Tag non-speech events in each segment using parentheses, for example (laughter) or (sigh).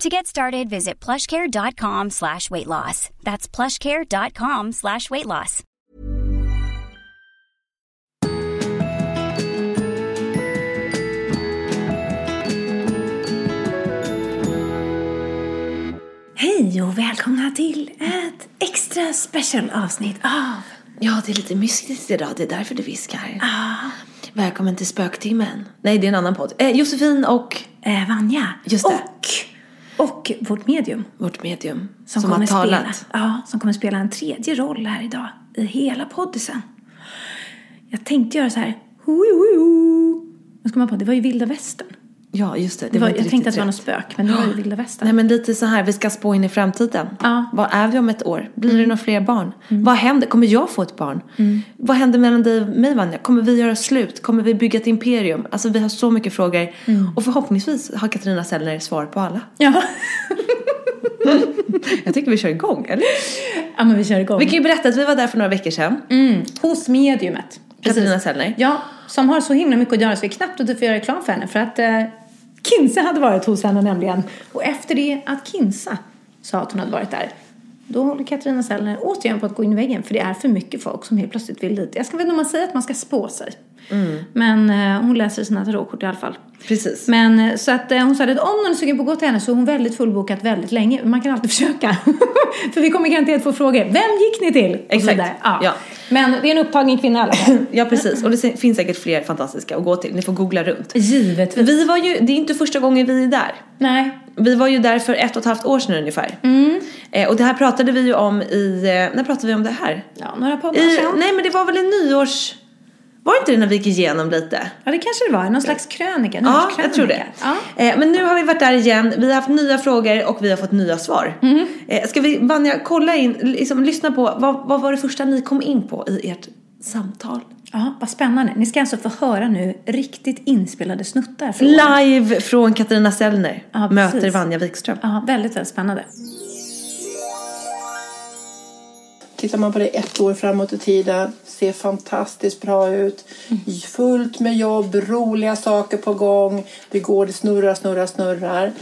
To get started, visit plushcare.com slash weight loss. That's plushcare.com slash weight loss. Hej och välkomna till ett extra special avsnitt av... Ja, det är lite mystiskt idag. Det är därför du viskar. Ah, Välkommen till Spöktimmen. Nej, det är en annan podd. Eh, Josefin och eh, Vanja. Just det. Och, och vårt medium. vårt medium Som, som, har kommer talat. Spela, ja, som kommer spela en tredje roll här idag i hela poddisen. Jag tänkte göra så här... Hui, hui, hui. Nu ska man på, det var ju vilda västern. Ja, just det. Det, Det var, inte jag tänkte att det var något spök, men det var ju (gasps) vilda västern. Nej, men lite så här. Vi ska spå in i framtiden. Ja. Mm. Vad är vi om ett år? Blir det några fler barn? Vad händer? Kommer jag få ett barn? Vad händer mellan dig och mig, Vanja? Kommer vi göra slut? Kommer vi bygga ett imperium? Alltså, vi har så mycket frågor. Mm. Och förhoppningsvis har Katarina Sellner svar på alla. Ja. (laughs) Jag tycker vi kör igång, eller? ja, men vi kör igång. Vi kan ju berätta att vi var där för några veckor sedan. Mm, hos mediumet. Katarina Sellner. Ja, som har så himla mycket att göra så vi knappt inte får göra reklam för henne. För att eh, Kinsa hade varit hos henne nämligen. Och efter det att Kinsa sa att hon hade varit där. Då håller Katarina Sellner återigen på att gå in i väggen. För det är för mycket folk som helt plötsligt vill dit. Jag ska väl när man säger att man ska spå sig. Men eh, hon läser sina tarotkort i alla fall. Precis. Men eh, så att eh, hon sa att om någon är sugen på att gå till henne så är hon väldigt fullbokat väldigt länge. Man kan alltid (laughs) försöka. (laughs) för vi kommer garanterat få frågor. Vem gick ni till? Och Exakt. Ja. Ja. Men det är en upptagen kvinna i alla fall. (laughs) Ja, precis. Och det finns säkert fler fantastiska att gå till. Ni får googla runt. Givetvis. Vi var ju, det är inte första gången vi är där. Nej. Vi var ju där för ett och ett halvt år sedan ungefär. Eh, och det här pratade vi ju om i, eh, när pratade vi om det här? Ja, några poddar I, sedan. nej men det var väl en nyårs... Var inte det när vi gick igenom lite? Ja, det kanske det var. Någon slags krönika. Ja, nyårskrönika. jag tror det. Ja. Eh, men nu har vi varit där igen. Vi har haft nya frågor och vi har fått nya svar. Mm. Eh, ska vi, Vanja, kolla in, liksom, lyssna på, vad, vad var det första ni kom in på i ert samtal? ja, vad spännande. Ni ska alltså få höra nu riktigt inspelade snuttar. Från... Live från Katarina Sellner Ja, möter Vanja Wikström. Ja, väldigt, väldigt spännande. Tittar man på det ett år framåt i tiden, ser fantastiskt bra ut. Fullt med jobb, roliga saker på gång. Det går, det snurrar, snurrar, snurrar.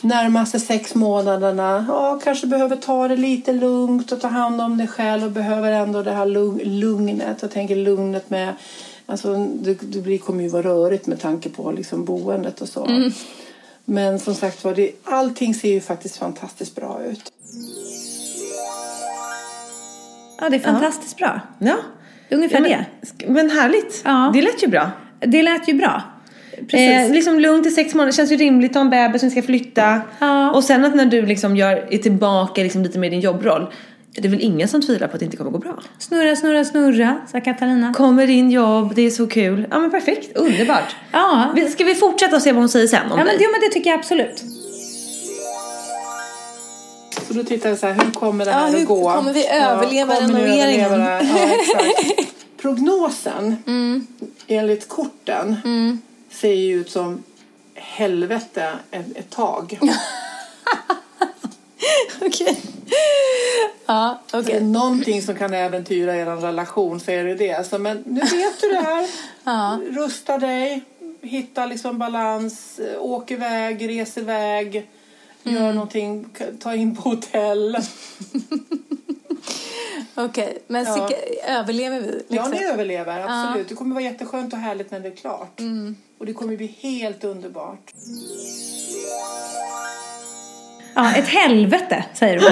Närmaste sex månaderna, ja, kanske behöver ta det lite lugnt och ta hand om dig själv och behöver ändå det här lugn, lugnet. Jag tänker lugnet med, alltså det, det blir, kommer ju vara rörigt med tanke på liksom boendet och så. Men som sagt var, allting ser ju faktiskt fantastiskt bra ut. Ja, det är fantastiskt bra. Ja. Det är ungefär Ja, det. men, men härligt. Ja. Det lät ju bra. Det lät ju bra. Precis. Eh, liksom lugnt i sex månader, känns ju rimligt att ha en bebis som ska flytta. Ja. Och sen att när du liksom gör, är tillbaka liksom lite med din jobbroll. Det är väl ingen som tvivlar på att det inte kommer gå bra. Snurra, snurra, snurra, sa Katarina. Kommer in jobb, det är så kul. Ja men perfekt, underbart. Ja. Ska vi fortsätta och se vad hon säger sen om Ja, men, dig? jo, men det tycker jag absolut. Så då tittar jag så här, hur kommer det här Ja, hur att gå? kommer vi överleva ni renoveringen? Ja. (laughs) Prognosen enligt korten ser ju ut som helvete ett, ett tag. (laughs) Okej. Ja, Är det någonting som kan äventyra er relation så är det det. Alltså, men nu vet du det här. (laughs) Ja. Rusta dig, hitta liksom balans, eh, åk iväg, res iväg, gör Mm. någonting, k- ta in på hotell. (laughs) Okej, men Ja. överlever vi? Ja, liksom? ni överlever. Absolut. Det kommer vara jätteskönt och härligt när det är klart. Och det kommer bli helt underbart. Ja, ett helvete, säger du.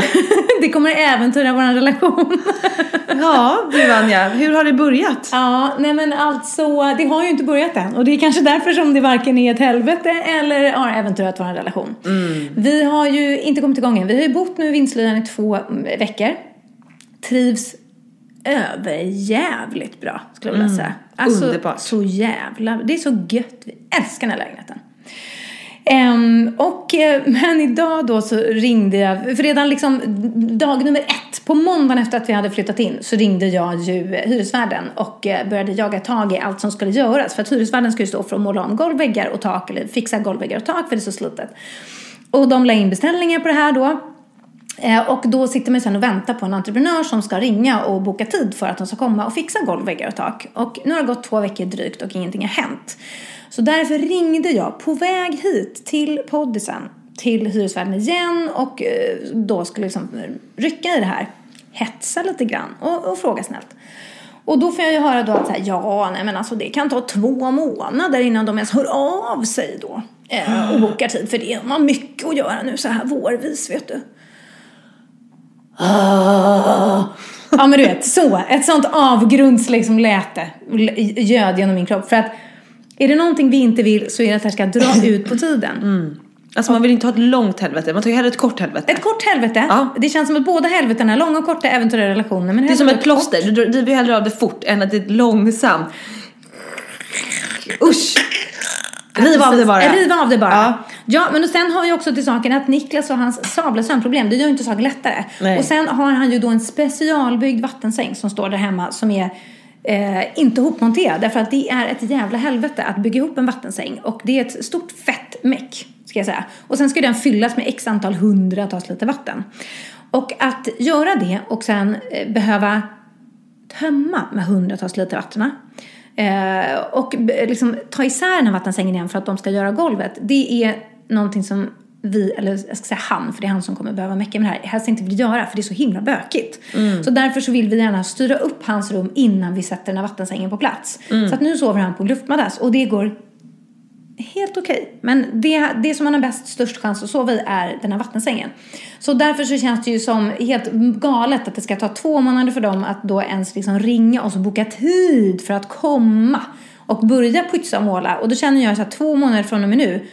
(laughs) det kommer äventyra vår relation. Ja, du Vanja, hur har det börjat? Ja, nej men alltså, det har ju inte börjat än. Och det är kanske därför som det varken är ett helvete eller har äventyrat vår relation. Vi har ju inte kommit igång än. Vi har ju bott nu i Vinslöjan i två mm, veckor. Trivs överjävligt bra, skulle jag vilja säga. Alltså, Underbart. så jävla... Det är så gött. Vi älskar den här lägenheten. Um, och, eh, men idag då så ringde jag, för redan liksom dag nummer ett, på måndagen efter att vi hade flyttat in, så ringde jag ju hyresvärden och eh, började jaga tag i allt som skulle göras. För att hyresvärden skulle ju stå för att måla om golvväggar och tak, eller fixa golvväggar och tak för det är så slitet. Och de la in beställningar på det här då. Eh, och då sitter man sen och väntar på en entreprenör som ska ringa och boka tid för att de ska komma och fixa golvväggar och tak. Och nu har det gått två veckor drygt och ingenting har hänt. Så därför ringde jag på väg hit till poddisen till hyresvärden igen och eh, då skulle liksom rycka i det här. Hetsa lite grann och, och fråga snällt. Och då får jag ju höra då att så här, ja, nej men alltså det kan ta två månader innan de ens hör av sig då. Eh, och bokar tid för det. De har mycket att göra nu så här vårvis, vet du. Ja men du vet, så. Ett sånt avgrunds liksom läte l- göd genom min kropp. För att är det någonting vi inte vill så är det att det här ska dra (clears throat) ut på tiden. Alltså man vill inte ha ett långt helvete, man tar ju hellre ett kort helvete. Ett kort helvete. Ja. Det känns som att båda helvetena är långa och korta äventyrar relationer. Men Det är som ett plåster, du drar- du vill hellre av det fort än att det är långsamt. Usch! Riv av det bara. Riv av det bara. Ja. Ja. men och sen har vi också till saken att Niklas och hans sabla sömnproblem, det gör ju inte saken lättare. Nej. Och sen har han ju då en specialbyggd vattensäng som står där hemma som är eh, inte hopmonterad. Därför att det är ett jävla helvete att bygga ihop en vattensäng. Och det är ett stort fett meck, ska jag säga. Och sen ska den fyllas med x antal hundratals liter vatten. Och att göra det och sen eh, behöva tömma med hundratals liter vatten. Eh, och eh, liksom ta isär den här vattensängen igen för att de ska göra golvet. Det är någonting som vi, eller jag ska säga han, för det är han som kommer behöva mecka med det här, helst inte vill göra för det är så himla bökigt. Så därför så vill vi gärna styra upp hans rum innan vi sätter den här vattensängen på plats. Så att nu sover han på luftmadrass och det går helt okej. Men det, det som man har bäst störst chans att sova i är den här vattensängen. Så därför så känns det ju som helt galet att det ska ta två månader för dem att då ens liksom ringa oss och boka tid för att komma och börja putsa och måla. Och då känner jag så här två månader från och med nu,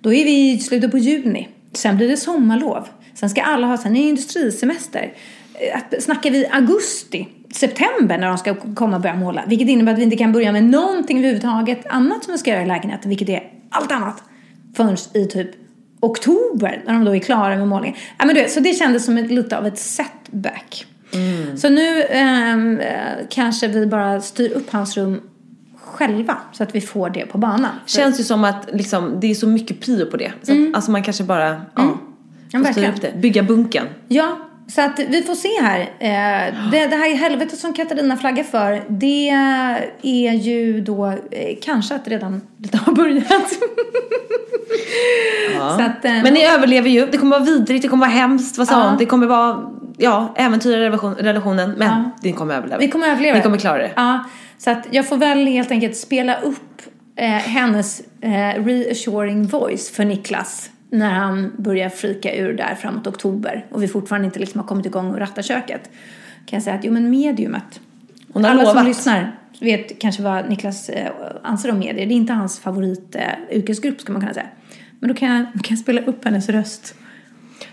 då är vi i slutet på juni. Sen blir det sommarlov. Sen ska alla ha sen är industrisemester. Eh, Att- Snackar vi augusti, september när de ska komma och börja måla. Vilket innebär att vi inte kan börja med någonting överhuvudtaget annat som vi ska göra i lägenheten. Vilket är allt annat. Förrän i typ oktober när de då är klara med målningen. Ja, men du vet, så det kändes som ett, lite av ett setback. Så nu ehm, eh, kanske vi bara styr upp hans rum själva så att vi får det på banan. Känns ju som att liksom, det är så mycket prio på det. Så att, alltså man kanske bara, ja, Ja, styra verkligen. upp det. Bygga bunken. Ja, så att vi får se här. Eh, det, det här helvetet som Katarina flaggar för, det är ju då eh, kanske att redan (laughs) det har börjat. så att, eh, Men ni överlever ju. Det kommer vara vidrigt, det kommer vara hemskt, vad sa Ja. hon? Det kommer vara, ja, äventyra relation, relationen. Men Ja. ni kommer överleva. vi kommer överleva. Ni kommer klara det. Ja, så att jag får väl helt enkelt spela upp eh, hennes eh, reassuring voice för Niklas när han börjar frika ur där framåt oktober och vi fortfarande inte liksom har kommit igång och rattar köket. Kan jag säga att jo men mediumet. Hon har Alla som lovat. lyssnar vet kanske vad Niklas eh, anser om medier. Det är inte hans favorit eh, ska man kunna säga. Men då kan jag, kan jag spela upp hennes röst.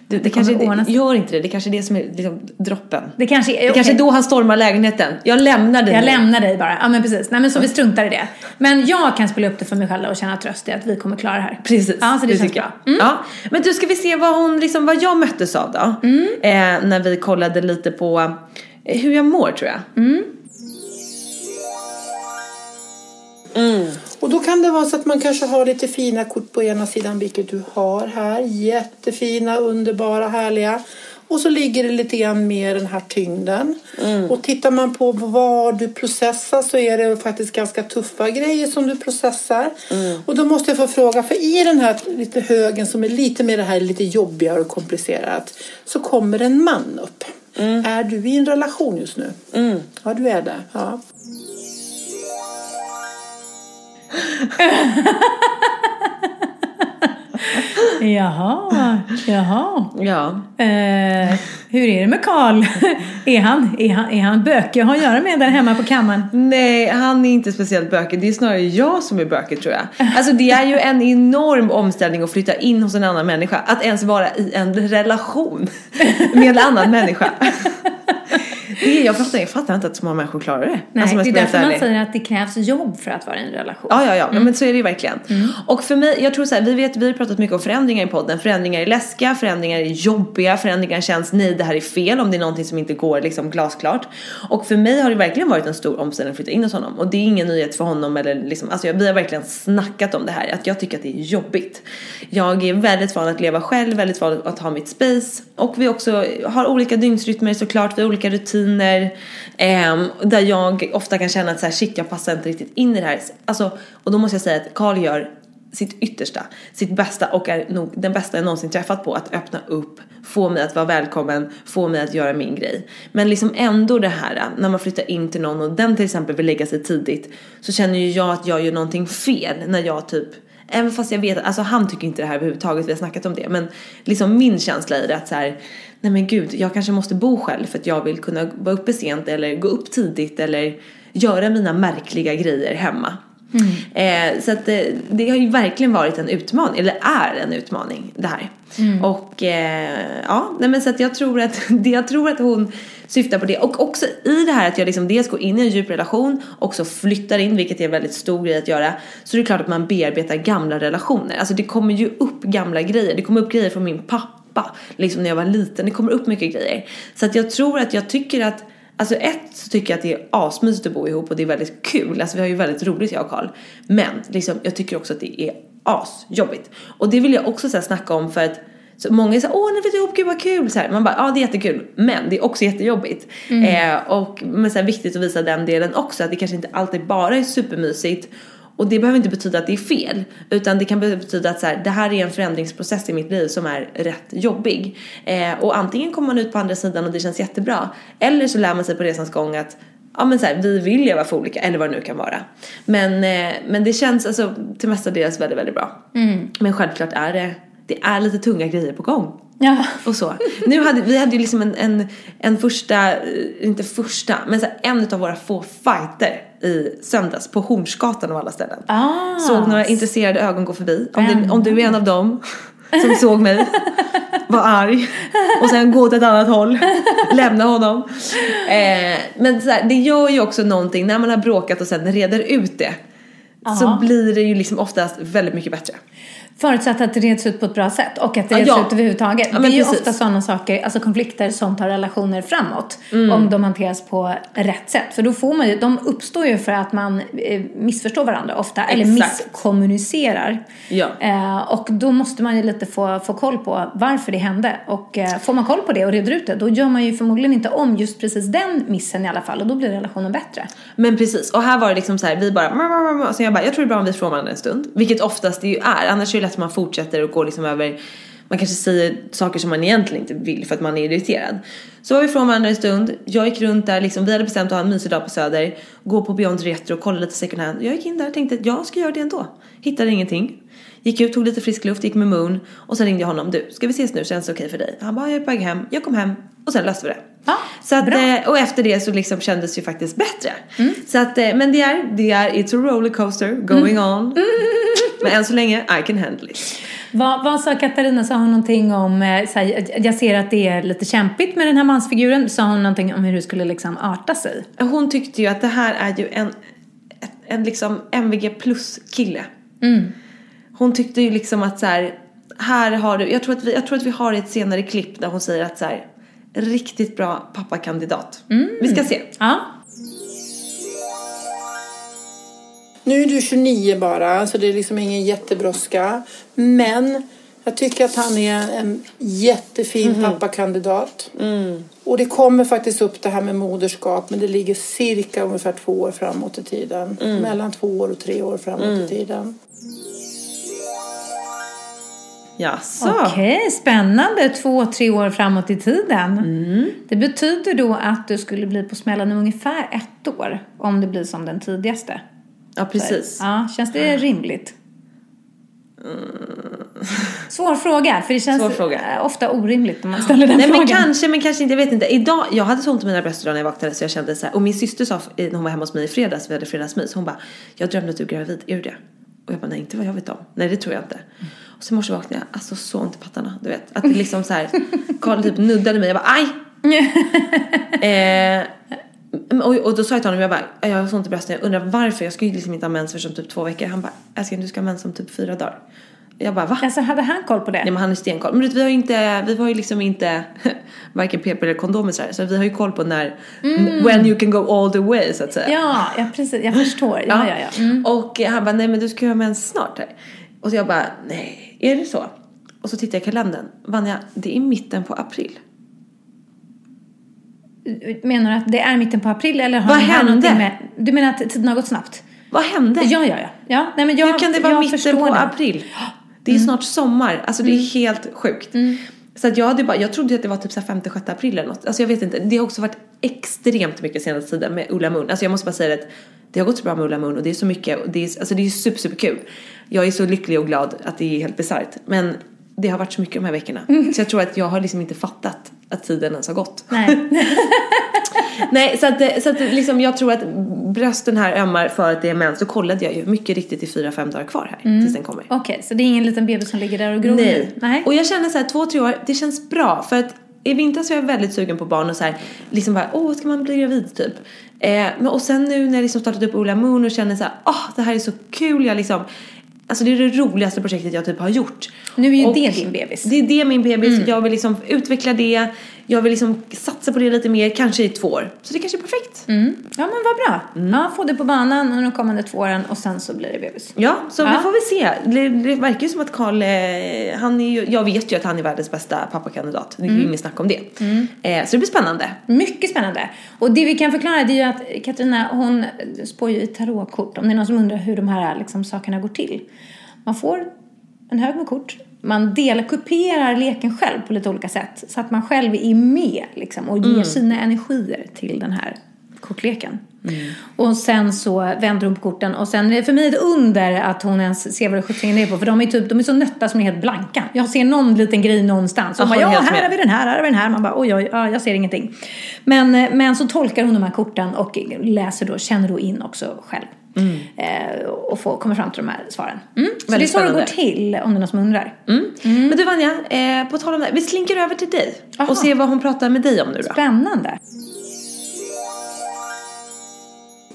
Det, det kanske det, gör inte det. Det kanske är det som är liksom, droppen. Det kanske är, Det kanske är då han stormar lägenheten. Jag lämnar dig Jag nu. lämnar dig bara. Ja men precis. Nej men så vi struntar i det. Men jag kan spela upp det för mig själv och känna tröst i att vi kommer klara det här. Precis, Ja, så det, känns tycker bra. Mm. Ja. Men du, ska vi se vad, hon, liksom, vad jag möttes av då? Mm. Eh, när vi kollade lite på eh, hur jag mår tror jag. Och då kan det vara så att man kanske har lite fina kort på ena sidan, vilket du har här. Jättefina, underbara, härliga. Och så ligger det lite grann mer den här tyngden. Och tittar man på vad du processar så är det faktiskt ganska tuffa grejer som du processar. Och då måste jag få fråga, för i den här lite högen som är lite mer det här lite jobbigare och komplicerat så kommer en man upp. Är du i en relation just nu? Ja, du är det. Ja. (laughs) Jaha, jaha. Ja. Eh, hur är det med Karl? (laughs) är, han, är, han, är han bökig att ha att göra med där hemma på kammaren? Nej, han är inte speciellt bökig. Det är snarare jag som är bökig tror jag. Alltså det är ju en enorm omställning att flytta in hos en annan människa. Att ens vara i en relation (laughs) med en annan människa. Det jag, fattar, jag fattar inte att så många människor klarar det. Nej, alltså, det är därför man säger att det krävs jobb för att vara i en relation. Ja, ja, ja. Men så är det ju verkligen. Och för mig, jag tror så här, vi vet, vi har pratat mycket om förändringar i podden. Förändringar är läskiga, förändringar är jobbiga, förändringar känns nej, det här är fel om det är någonting som inte går liksom glasklart. Och för mig har det verkligen varit en stor omställning att flytta in hos honom. Och det är ingen nyhet för honom eller liksom, alltså jag, vi har verkligen snackat om det här, att jag tycker att det är jobbigt. Jag är väldigt van att leva själv, väldigt van att ha mitt space. Och vi också har olika dygnsrytmer såklart, vi har olika rutiner ehm, där jag ofta kan känna att så här, shit jag passar inte riktigt in i det här. Alltså, och då måste jag säga att Carl gör sitt yttersta, sitt bästa och är nog den bästa jag någonsin träffat på att öppna upp, få mig att vara välkommen, få mig att göra min grej. Men liksom ändå det här när man flyttar in till någon och den till exempel vill lägga sig tidigt så känner ju jag att jag gör någonting fel när jag typ Även fast jag vet alltså han tycker inte det här överhuvudtaget, vi har snackat om det. Men liksom min känsla i det att så här, nej men gud, jag kanske måste bo själv för att jag vill kunna vara uppe sent eller gå upp tidigt eller göra mina märkliga grejer hemma. Eh, så att det, det har ju verkligen varit en utmaning, eller är en utmaning det här. Och eh, ja, nej men så att jag tror att, (laughs) det, jag tror att hon syftar på det. Och också i det här att jag liksom dels går in i en djup relation, också flyttar in, vilket är en väldigt stor grej att göra. Så det är klart att man bearbetar gamla relationer. Alltså det kommer ju upp gamla grejer. Det kommer upp grejer från min pappa, liksom när jag var liten. Det kommer upp mycket grejer. Så att jag tror att jag tycker att Alltså ett så tycker jag att det är asmysigt att bo ihop och det är väldigt kul. Alltså vi har ju väldigt roligt jag och Karl. Men liksom, jag tycker också att det är asjobbigt. Och det vill jag också så här, snacka om för att så många är såhär, åh ni flyttar ihop, gud vad kul! Så här, man bara, ja det är jättekul, men det är också jättejobbigt. Eh, och men så här, viktigt att visa den delen också, att det kanske inte alltid bara är supermysigt. Och det behöver inte betyda att det är fel, utan det kan betyda att så här, det här är en förändringsprocess i mitt liv som är rätt jobbig. Eh, och antingen kommer man ut på andra sidan och det känns jättebra, eller så lär man sig på resans gång att ja men så här, vi vill leva för olika, eller vad det nu kan vara. Men, eh, men det känns alltså till mestadels väldigt, väldigt bra. Men självklart är det, det är lite tunga grejer på gång. Ja. Och så. Nu hade, vi hade ju liksom en, en, en första, inte första, men så en av våra få fighter i söndags på Hornsgatan av alla ställen. Ah, Såg några intresserade ögon gå förbi. Om, Spännande. om du är en av dem som (laughs) såg mig, var arg och sen gå åt ett annat håll, lämna honom. Eh, men så här, det gör ju också någonting när man har bråkat och sen reder ut det. Så Ja. blir det ju liksom oftast väldigt mycket bättre. Förutsatt att det reds ut på ett bra sätt och att det reds ja. ut överhuvudtaget. Ja, det är ju precis. ofta sådana saker, alltså konflikter som tar relationer framåt. Mm. Om de hanteras på rätt sätt. För då får man ju, de uppstår ju för att man eh, missförstår varandra ofta. Eller Exakt. misskommunicerar. Ja. Eh, och då måste man ju lite få, få koll på varför det hände. Och eh, får man koll på det och reder ut det, då gör man ju förmodligen inte om just precis den missen i alla fall. Och då blir relationen bättre. Men precis, och här var det liksom så här, vi bara så jag bara, jag tror det är bra om vi får varandra en stund. Vilket oftast det ju är, annars är det att man fortsätter och går liksom över man kanske säger saker som man egentligen inte vill för att man är irriterad. Så var vi från varandra en stund, jag gick runt där liksom, vi hade bestämt att ha en mysig dag på Söder, gå på Beyond Retro och kolla lite second hand. Jag gick in där och tänkte att jag ska göra det ändå. Hittade ingenting. Gick ut, tog lite frisk luft, gick med Moon och sen ringde jag honom. Du, ska vi ses nu? Känns det okej för dig? Han bara, jag är på väg hem. Jag kom hem och sen löste vi det. Ja, så att, bra. eh, och efter det så liksom kändes ju faktiskt bättre. Så att, eh, men det är, det är, it's a rollercoaster going on. (laughs) Men än så länge, I can handle it. Vad, vad sa Katarina? Sa hon någonting om, eh, här, jag ser att det är lite kämpigt med den här mansfiguren. Sa hon någonting om hur det skulle liksom arta sig? Hon tyckte ju att det här är ju en, en liksom MVG plus kille. Hon tyckte ju liksom att så här, här har du, jag tror, att vi, jag tror att vi har ett senare klipp där hon säger att så här, riktigt bra pappakandidat. Vi ska se. Ja. Nu är du 29 bara, så det är liksom ingen jättebrådska. Men Jag tycker att han är en jättefin Mhm. pappakandidat. Mm. Och det kommer faktiskt upp det här med moderskap men det ligger cirka ungefär två år framåt i tiden. Mm. Mellan två år och tre år framåt i tiden. Jaså? Okej, spännande. Två, tre år framåt i tiden. Mm. Det betyder då att du skulle bli på smällen om ungefär ett år. Om det blir som den tidigaste. Ja, precis. Ja, känns det rimligt? Svår fråga, för det känns eh, ofta orimligt när man ställer den Nej frågan. men kanske, men kanske inte, jag vet inte. Idag, jag hade så ont i mina bröst idag när jag vaknade så jag kände så här, och min syster sa när hon var hemma hos mig i fredags, vi hade fredagsmys, hon bara Jag drömde att du är gravid, är du det? Och jag bara nej inte vad jag vet om. Nej det tror jag inte. Och så morse vaknade jag, alltså så ont i pattarna, du vet. Att det liksom så här, Karl typ nuddade mig, jag bara aj! (laughs) eh, och, och då sa jag till honom, jag bara, jag har så ont i brösten, jag undrar varför, jag ska ju liksom inte ha mens för som typ två veckor. Han bara, älskling du ska ha mens om typ fyra dagar. Jag bara va? Alltså, hade han koll på det? Nej men han är stenkoll. Men du vet, vi har ju inte, vi har ju liksom inte (laughs) varken p-piller eller kondomer så, här, så vi har ju koll på när, when you can go all the way så att säga. Ja, ja, precis. Jag förstår. Ja, ja, ja. Mm. Och han bara, nej men du ska ju ha mens snart här. Och så jag bara, nej, är det så? Och så tittar jag i kalendern. Vanja, det är mitten på april. Menar du att det är mitten på april eller har Vad hände? Med, du menar att tiden har gått snabbt? Vad hände? Ja, ja, ja. ja nej, men jag, Hur kan det vara mitten på det. Mm. april? Det är snart sommar. Alltså det är helt sjukt. Så att jag hade bara, jag trodde att det var typ så här 5-6 april eller något. Alltså jag vet inte. Det har också varit extremt mycket senaste tiden med Ulla Moon. Alltså jag måste bara säga att det har gått så bra med Ulla Moon och det är så mycket. Och det är, alltså det är super, super kul. Jag är så lycklig och glad att det är helt bisarrt. Men det har varit så mycket de här veckorna. Så jag tror att jag har liksom inte fattat att tiden ens har gått. Nej. (laughs) Nej, så att, så att liksom jag tror att brösten här ömmar för att det är mens. Så kollade jag ju mycket riktigt i fyra, fem dagar kvar här tills den kommer. Okej, så det är ingen liten bebis som ligger där och gror? Nej. Nej. Och jag känner så här, två, tre år, det känns bra. För att i vintras var jag väldigt sugen på barn och så här, liksom bara, åh, ska man bli gravid typ? Eh, men och sen nu när jag liksom startat upp Ola Moon och känner så här, åh, det här är så kul, jag liksom, alltså det är det roligaste projektet jag typ har gjort. Nu är ju Och det din bebis. Det är det min bebis, jag vill liksom utveckla det, jag vill liksom satsa på det lite mer, kanske i två år. Så det kanske är perfekt. Mm. Ja, men vad bra. Mm. Ja, få det på banan under de kommande två åren och sen så blir det bebis. Ja, så Ja. vi får väl se. Det, det verkar ju som att Karl, eh, han är ju, jag vet ju att han är världens bästa pappakandidat. Det är Mm. ju inget snack om det. Eh, så det blir spännande. Mycket spännande. Och det vi kan förklara det är ju att Katarina, hon spår ju i tarotkort. Om det är någon som undrar hur de här liksom, sakerna går till. Man får en hög med kort. Man delar, kuperar leken själv på lite olika sätt. Så att man själv är med liksom, och ger sina energier till den här kortleken. Och sen så vänder hon på korten och sen är det för mig ett under att hon ens ser vad sjuttsingen är på. För de är, typ, de är så nötta som är helt blanka. Jag ser någon liten grej någonstans. Och Ja, bara, ja, här med." har vi den här, här har vi den här. Man bara, oj, oj, ja, jag ser ingenting. Men, eh, men så tolkar hon de här korten och läser då, känner då in också själv. Eh, och får, kommer fram till de här svaren. Mm. Så det är så det går till om det är någon som undrar. Men du Vanja, eh, på tal om det, vi slinker över till dig Aha. och ser vad hon pratar med dig om nu då. Spännande.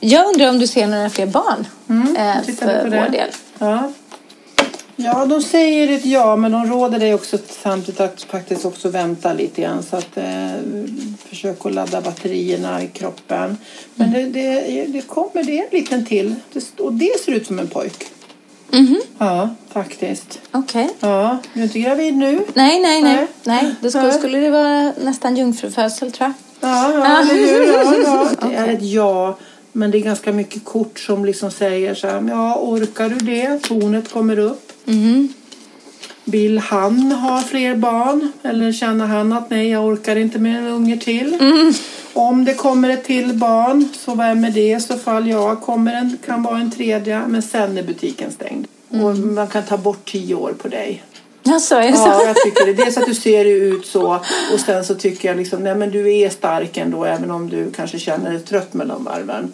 Jag undrar om du ser några fler barn eh, tittar vi för vår del. Ja. Ja, de säger ett ja men de råder dig också samtidigt att faktiskt också vänta lite grann. Så att eh, försök att ladda batterierna i kroppen. Men det, det, det kommer, det är en liten till. Det, och det ser ut som en pojk. Ja, faktiskt. Okej. Ja, du är inte gravid nu? Nej, nej, nej. Nej. nej. Det skulle, skulle det vara nästan jungfrufödsel tror jag. Ja, ja, eller hur? Ja, ja. (laughs) Det är ett ja. Men det är ganska mycket kort som liksom säger så här, ja orkar du det? Tornet kommer upp. Vill han ha fler barn? Eller känner han att nej, jag orkar inte med en unge till? Om det kommer ett till barn, så vem är det i så fall? Ja, kommer en, kan vara en tredje, men sen är butiken stängd. Och man kan ta bort tio år på dig. Jaså, är det Ja, så? jag tycker det. Dels att du ser ut så och sen så tycker jag liksom, nej men du är stark ändå även om du kanske känner dig trött mellan varven.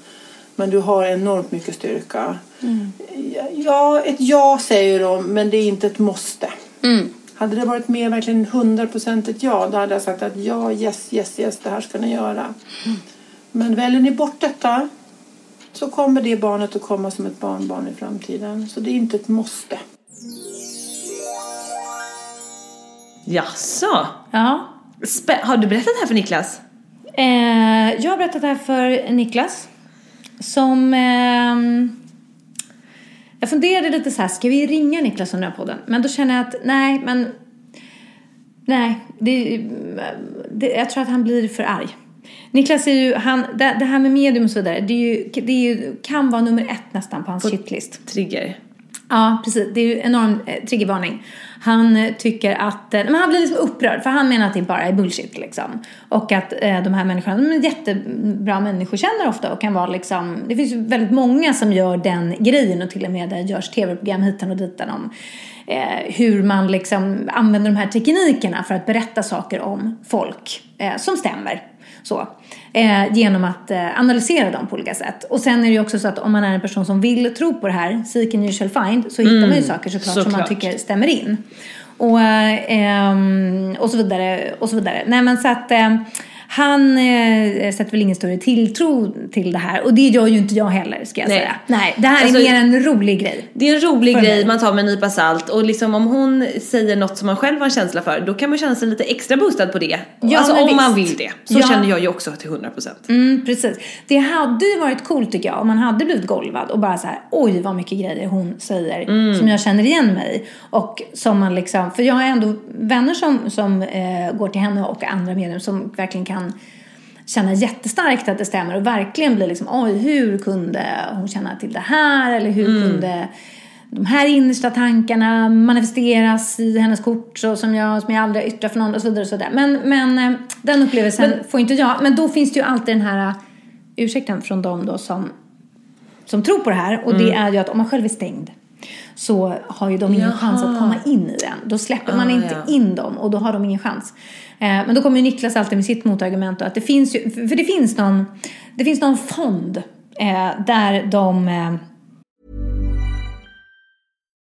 Men du har enormt mycket styrka. Ja, ett ja säger de, men det är inte ett måste. Hade det varit mer verkligen hundraprocentigt ja, då hade jag sagt att ja, yes, yes, yes, det här ska ni göra. Men väljer ni bort detta så kommer det barnet att komma som ett barnbarn i framtiden. Så det är inte ett måste. Jaså? Ja. Spä- har du berättat det här för Niklas? Eh, jag har berättat det här för Niklas. Som... ehm, Jag funderade lite så här, ska vi ringa Niklas under podden? Men då känner jag att nej, men nej, det, det, jag tror att han blir för arg. Niklas är ju, han, det, det här med medium och så vidare, det, är ju, det är ju, kan vara nummer ett nästan på hans shitlist. Trigger. Ja, precis. Det är ju enorm eh, triggervarning. Han eh, tycker att, eh, men han blir liksom upprörd för han menar att det bara är bullshit liksom. Och att eh, de här människorna, de är jättebra människokännare ofta och kan vara liksom, det finns ju väldigt många som gör den grejen och till och med det görs tv-program hitan och ditan om eh, hur man liksom använder de här teknikerna för att berätta saker om folk eh, som stämmer. Så. Eh, genom att eh, analysera dem på olika sätt. Och sen är det ju också så att om man är en person som vill tro på det här, seek and you shall find, så hittar man ju saker såklart, som man såklart. tycker stämmer in. Och, eh, ehm, och så vidare, och så vidare. Nej men så att eh, han eh, sätter väl ingen större tilltro till det här. Och det gör ju inte jag heller ska jag Nej. säga. Nej, det här Alltså- är mer en rolig grej. Det är en rolig grej mig. man tar med en nypa salt och liksom om hon säger något som man själv har en känsla för då kan man känna sig lite extra boostad på det. Ja, alltså om man visst. vill det. Så Ja. känner jag ju också till 100%. Mm, precis. Det hade ju varit coolt tycker jag om man hade blivit golvad och bara så här, oj vad mycket grejer hon säger som jag känner igen mig. Och som man liksom, för jag har ändå vänner som, som eh, går till henne och andra medium som verkligen kan känna jättestarkt att det stämmer och verkligen bli liksom, oj hur kunde hon känna till det här eller hur kunde de här innersta tankarna manifesteras i hennes kort så som jag, som jag aldrig har yttrat för någon och så vidare. Och så där. Men, men eh, den upplevelsen får inte jag. Men då finns det ju alltid den här eh, ursäkten från dem då som, som tror på det här. Och det är ju att om man själv är stängd så har ju de ingen Jaha. chans att komma in i den. Då släpper man Ah, inte ja. in dem och då har de ingen chans. Eh, men då kommer ju Niklas alltid med sitt motargument då, att det finns ju, för det finns någon, det finns någon fond eh, där de eh,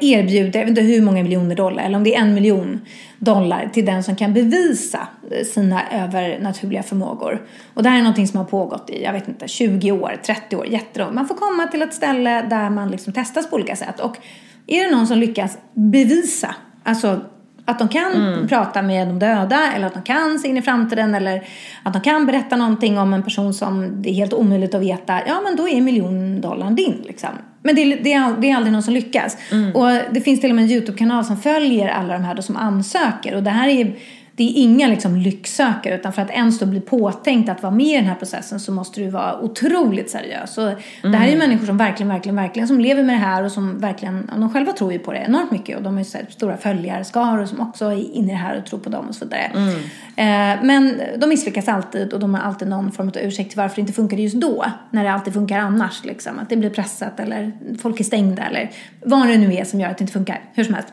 Erbjuder, jag vet inte hur många miljoner dollar, eller om det är en miljon dollar till den som kan bevisa eh, sina övernaturliga förmågor. Och det här är någonting som har pågått i, jag vet inte, 20 år, 30 år, jättelångt. Man får komma till ett ställe där man liksom testas på olika sätt. Och är det någon som lyckas bevisa, alltså att de kan prata med de döda eller att de kan se in i framtiden eller att de kan berätta någonting om en person som det är helt omöjligt att veta. Ja, men då är miljon dollar din liksom. Men det är, det, är, det är aldrig någon som lyckas. Och det finns till och med en YouTube-kanal som följer alla de här då som ansöker. Och det här är det är inga liksom lycksökare utan för att ens då bli påtänkt att vara med i den här processen så måste du vara otroligt seriös. Och Det här är ju människor som verkligen, verkligen, verkligen som lever med det här och som verkligen, de själva tror ju på det enormt mycket och de har ju stora följarskaror som också är inne i det här och tror på dem och så vidare. Eh, men de misslyckas alltid och de har alltid någon form av ursäkt till varför det inte funkade just då. När det alltid funkar annars liksom. Att det blir pressat eller folk är stängda eller vad det nu är som gör att det inte funkar. Hur som helst.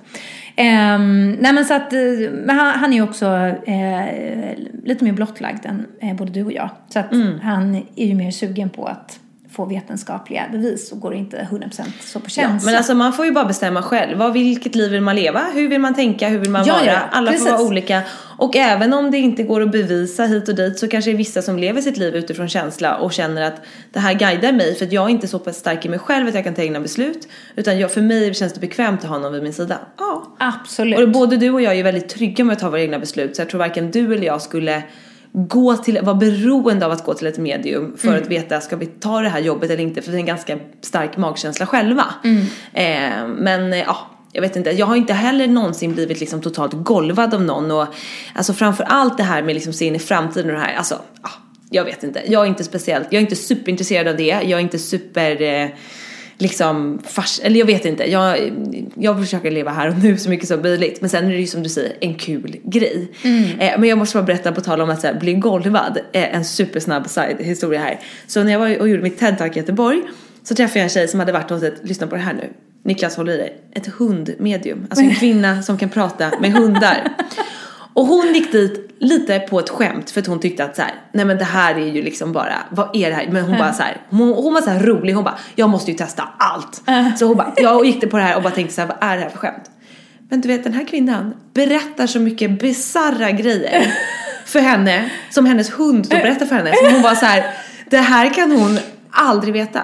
Ehm, nej men så att, eh, men han, han är ju också eh, lite mer blottlagd än eh, både du och jag. Så att han är ju mer sugen på att få vetenskapliga bevis och går inte 100% så på Ja, känsla. men alltså man får ju bara bestämma själv. Vad, vilket liv vill man leva? Hur vill man tänka? Hur vill man Ja, vara? ja, Alla precis. får vara olika. Och även om det inte går att bevisa hit och dit så kanske det är vissa som lever sitt liv utifrån känsla och känner att det här guidar mig för att jag är inte så pass stark i mig själv att jag kan ta egna beslut. Utan jag, för mig känns det bekvämt att ha någon vid min sida. Ja. Absolut. Och både du och jag är ju väldigt trygga med att ta våra egna beslut så jag tror varken du eller jag skulle gå till, vara beroende av att gå till ett medium för Mm. att veta ska vi ta det här jobbet eller inte för vi har en ganska stark magkänsla själva. Mm. Eh, men eh, ja, jag vet inte, jag har inte heller någonsin blivit liksom totalt golvad av någon och alltså framför allt det här med liksom se in i framtiden och det här, alltså ja, jag vet inte, jag är inte speciellt, jag är inte superintresserad av det, jag är inte super eh, liksom fars, eller jag vet inte, jag, jag försöker leva här och nu så mycket som möjligt. Men sen är det ju som du säger en kul grej. Eh, men jag måste bara berätta på tal om att så här, bli golvad, eh, en supersnabb side historia här. Så när jag var och gjorde mitt TED-talk i Göteborg så träffade jag en tjej som hade varit hos ett, lyssna på det här nu, Niklas håller i dig, ett hundmedium. Alltså en (laughs) kvinna som kan prata med hundar. Och hon gick dit lite på ett skämt för att hon tyckte att så här, nej men det här är ju liksom bara, vad är det här? Men hon bara så här, hon, hon var så här rolig, hon bara, jag måste ju testa allt. Så hon bara, jag gick det på det här och bara tänkte så här, vad är det här för skämt? Men du vet den här kvinnan berättar så mycket bizarra grejer för henne, som hennes hund då berättar för henne. Så hon var så här, det här kan hon aldrig veta.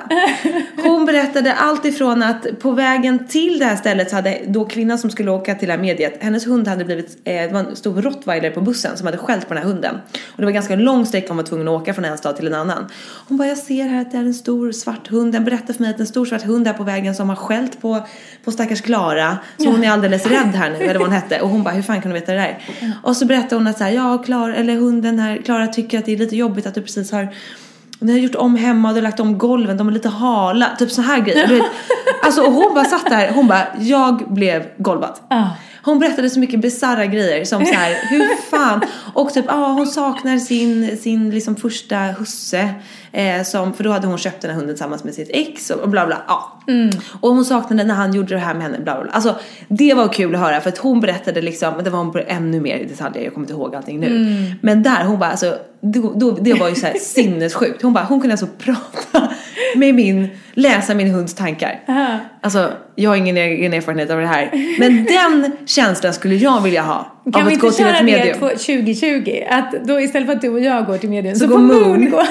Hon berättade allt ifrån att på vägen till det här stället så hade då kvinnan som skulle åka till det här mediet, hennes hund hade blivit, eh, det var en stor rottweiler på bussen som hade skällt på den här hunden. Och det var ganska lång sträcka hon var tvungen att åka från en stad till en annan. Hon bara, jag ser här att det är en stor svart hund. Den berättar för mig att det är en stor svart hund är på vägen som har skällt på, på stackars Klara. Så hon är alldeles rädd här nu, eller vad hon hette. Och hon bara, hur fan kan du veta det där? Och så berättade hon att så här, ja, Klara, eller hunden här, Klara tycker att det är lite jobbigt att du precis har ni har gjort om hemma och du har lagt om golven, de är lite hala, typ så här grejer. Du vet, (laughs) alltså, och hon bara satt där, hon bara, jag blev golvad. Hon berättade så mycket bizarra grejer som så här, hur (laughs) fan, och typ, ja hon saknar sin, sin liksom första husse. Eh, som, för då hade hon köpt den här hunden tillsammans med sitt ex och bla bla, ja. Och hon saknade när han gjorde det här med henne, bla bla. bla. Alltså det var kul att höra för att hon berättade liksom, det var hon på ännu mer i detaljer, jag kommer inte ihåg allting nu. Men där, hon bara alltså, då, då, det var ju så här sinnessjukt. Hon bara, hon kunde alltså (laughs) prata med min, läsa min hunds tankar. Alltså, jag har ingen egen erfarenhet av det här. Men den känslan skulle jag vilja ha. Kan av vi att gå inte till köra ett det medium. två- 2020? Att då istället för att du och jag går till medium så, Så går Moon Moon. gå. (laughs)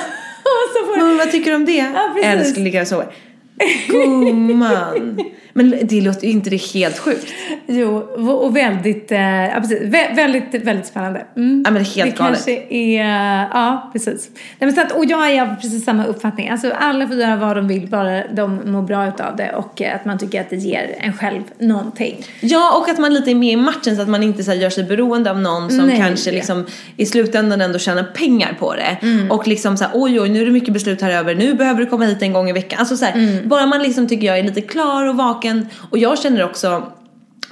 Så får... Men vad tycker du om det? Ja. Älsklingar så. Gumman. (laughs) Men det låter ju inte det helt sjukt. Jo, och väldigt, eh, ja, precis, Vä- väldigt, väldigt spännande. Mm. Ja men helt det galet. kanske är, ja precis. Nej, men så att, och jag är av precis samma uppfattning. Alltså alla får göra vad de vill, bara de mår bra utav det och eh, att man tycker att det ger en själv någonting. Ja och att man lite är med i matchen så att man inte så här, gör sig beroende av någon som Nej, kanske det. liksom i slutändan ändå tjänar pengar på det. Mm. Och liksom så här, oj oj nu är det mycket beslut här över, nu behöver du komma hit en gång i veckan. Alltså så här, Mm. bara man liksom tycker jag är lite klar och vaken. Och jag känner också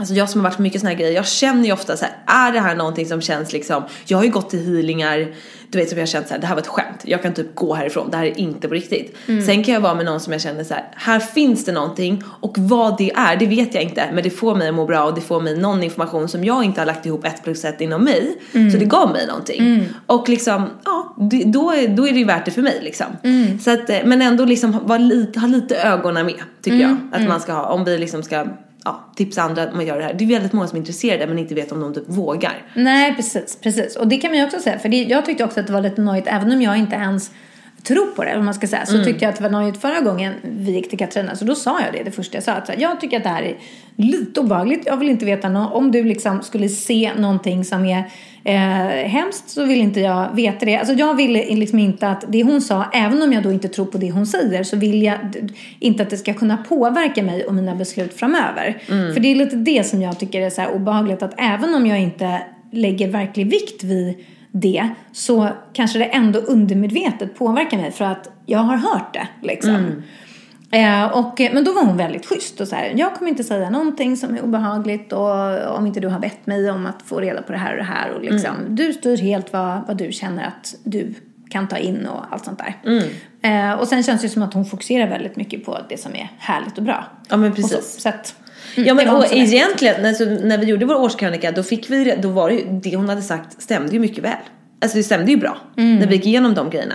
Alltså jag som har varit på mycket såna här grejer, jag känner ju ofta så här, är det här någonting som känns liksom, jag har ju gått till healingar, du vet som jag känt så här, det här var ett skämt, jag kan typ gå härifrån, det här är inte på riktigt. Mm. Sen kan jag vara med någon som jag känner så här, här finns det någonting och vad det är, det vet jag inte, men det får mig att må bra och det får mig någon information som jag inte har lagt ihop ett plus ett inom mig, Mm. så det gav mig någonting. Och liksom, ja, då, är, då är det ju värt det för mig liksom. Mm. Så att, eh, men ändå liksom vara lite, ha lite ögonen med, tycker Mm, jag, att man ska ha, om vi liksom ska ja, tipsa andra om att göra det här. Det är väldigt många som är intresserade men inte vet om de typ vågar. Nej, precis, precis. Och det kan man ju också säga, för det, jag tyckte också att det var lite nojigt, även om jag inte ens tror på det, vad man ska säga, så Mm. tyckte jag att det var nojigt förra gången vi gick till Katarina, så då sa jag det, det första jag sa, att jag tycker att det här är lite obehagligt, jag vill inte veta nå om du liksom skulle se någonting som är eh, hemskt så vill inte jag veta det. Alltså jag vill liksom inte att det hon sa, även om jag då inte tror på det hon säger, så vill jag inte att det ska kunna påverka mig och mina beslut framöver. Mm. För det är lite det som jag tycker är så här obehagligt, att även om jag inte lägger verklig vikt vid det så kanske det ändå undermedvetet påverkar mig för att jag har hört det liksom. Eh, och, men då var hon väldigt schysst och så här, jag kommer inte säga någonting som är obehagligt och om inte du har bett mig om att få reda på det här och det här och liksom, du styr helt vad, vad du känner att du kan ta in och allt sånt där. Eh, och sen känns det som att hon fokuserar väldigt mycket på det som är härligt och bra. Ja men Och så, precis. så att, mm, Ja men och egentligen, alltså, när vi gjorde vår årskrönika då fick vi, då var det ju, det hon hade sagt stämde ju mycket väl. Alltså det stämde ju bra Mm. när vi gick igenom de grejerna.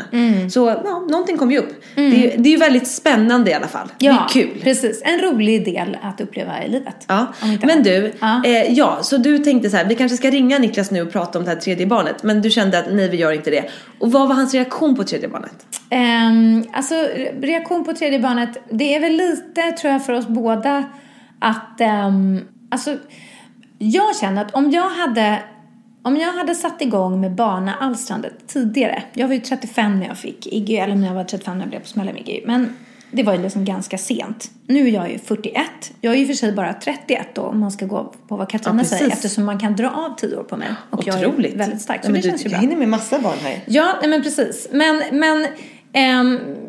Så ja, någonting kom ju upp. Det, är, det är ju väldigt spännande i alla fall. Ja, det är kul. precis. En rolig del att uppleva i livet. Ja. Men du, Ja. eh, ja, så du tänkte så här, vi kanske ska ringa Niklas nu och prata om det här tredje barnet. Men du kände att nej, vi gör inte det. Och vad var hans reaktion på tredje barnet? Ehm, alltså re- reaktion på tredje barnet, det är väl lite tror jag för oss båda att, um, alltså jag känner att om jag hade om jag hade satt igång med barnaalstrandet tidigare, jag var ju 35 när jag fick Iggy, eller när jag var 35 när jag blev på smällen med Iggy, men det var ju liksom ganska sent. Nu är jag ju 41, jag är ju för sig bara 31 då om man ska gå på vad Katarina Ja, säger, eftersom man kan dra av 10 år på mig. Och jag Otroligt. är väldigt stark, så Ja, det du, känns ju du bra. hinner med massa barn här. Ja, nej men precis. Men, men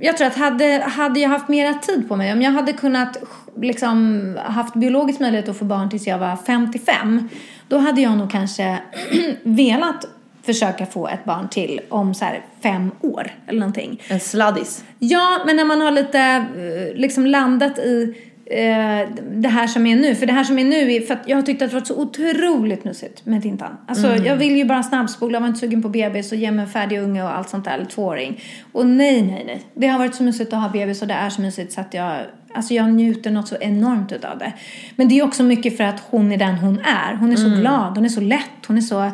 jag tror att hade, hade jag haft mera tid på mig, om jag hade kunnat liksom haft biologisk möjlighet att få barn tills jag var 55, då hade jag nog kanske (clears throat) velat försöka få ett barn till om så fem år eller någonting. En sladdis. Ja, men när man har lite eh, liksom landat i eh, det här som är nu. För det här som är nu är för att jag har tyckt att det varit så otroligt mysigt med Tintan. Alltså jag vill ju bara snabbspola, var inte sugen på bebis och ge mig en färdig unge och allt sånt där, eller tvååring. Och nej, nej, nej. Det har varit så mysigt att ha bebis och det är så mysigt så att jag, alltså jag njuter något så enormt utav det. Men det är också mycket för att hon är den hon är. Hon är så glad, hon är så lätt, hon är så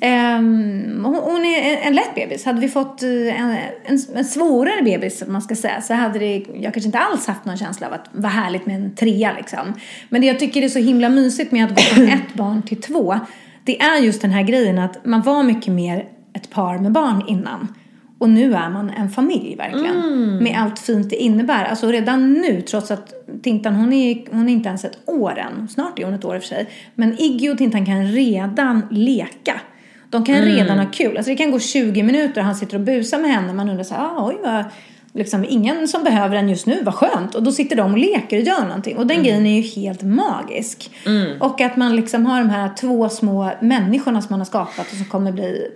Ehm, hon, är en, lätt bebis. Hade vi fått eh, en, en, en svårare bebis, man ska säga, så hade det, jag kanske inte alls haft någon känsla av att vad härligt med en trea liksom. Men det jag tycker är så himla mysigt med att gå från ett (clears throat) barn till två, det är just den här grejen att man var mycket mer ett par med barn innan. Och nu är man en familj verkligen. Med allt fint det innebär. Alltså redan nu, trots att Tintan hon är, hon är inte ens ett år än. Snart är hon ett år i och för sig. Men Iggy och Tintan kan redan leka. De kan redan ha kul. Alltså det kan gå 20 minuter och han sitter och busar med henne. Man undrar så här, ah, oj vad, liksom ingen som behöver en just nu, vad skönt. Och då sitter de och leker och gör någonting. Och den grejen är ju helt magisk. Och att man liksom har de här två små människorna som man har skapat och som kommer bli